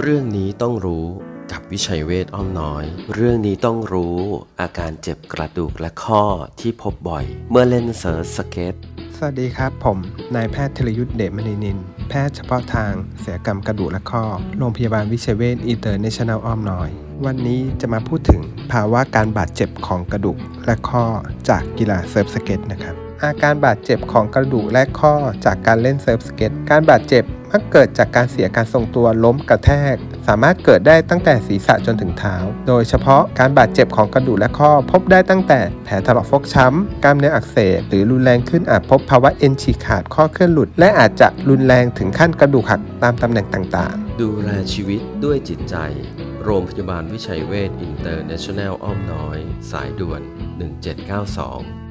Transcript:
เรื่องนี้ต้องรู้กับวิชัยเวชอ้อมน้อย เรื่องนี้ต้องรู้อาการเจ็บกระดูกและข้อที่พบบ่อย เมื่อเล่นเซิร์ฟสเก็ต สวัสดีครับผม นายแพทย์ธรยุทธ์เดชมณีนิน แพทย์เฉพาะทางศัลยกรรมกระดูกและข้อ โรงพยาบาลวิชัยเวชอินเตอร์เนชั่นแนลอ้อมน้อย วันนี้จะมาพูดถึงภาวะการบาดเจ็บของกระดูกและข้อจากกีฬาเซิร์ฟสเก็ตนะครับอาการบาดเจ็บของกระดูกและข้อจากการเล่นเซิร์ฟสเก็ต การบาดเจ็บ มักเกิดจากการเสียการทรงตัวล้มกระแทก สามารถเกิดได้ตั้งแต่ศีรษะจนถึงเท้า โดยเฉพาะการบาดเจ็บของกระดูกและข้อ พบได้ตั้งแต่แผลถลอกฟกช้ำกล้ามเนื้ออักเสบหรือรุนแรงขึ้นอาจพบภาวะเอ็นฉีกขาดข้อเคลื่อนหลุด และอาจจะรุนแรงถึงขั้นกระดูกหักตามตำแหน่งต่างๆ ดูแลชีวิตด้วยจิตใจ โรงพยาบาลวิชัยเวชอินเตอร์เนชั่นแนลอ้อมน้อย สายด่วน 1792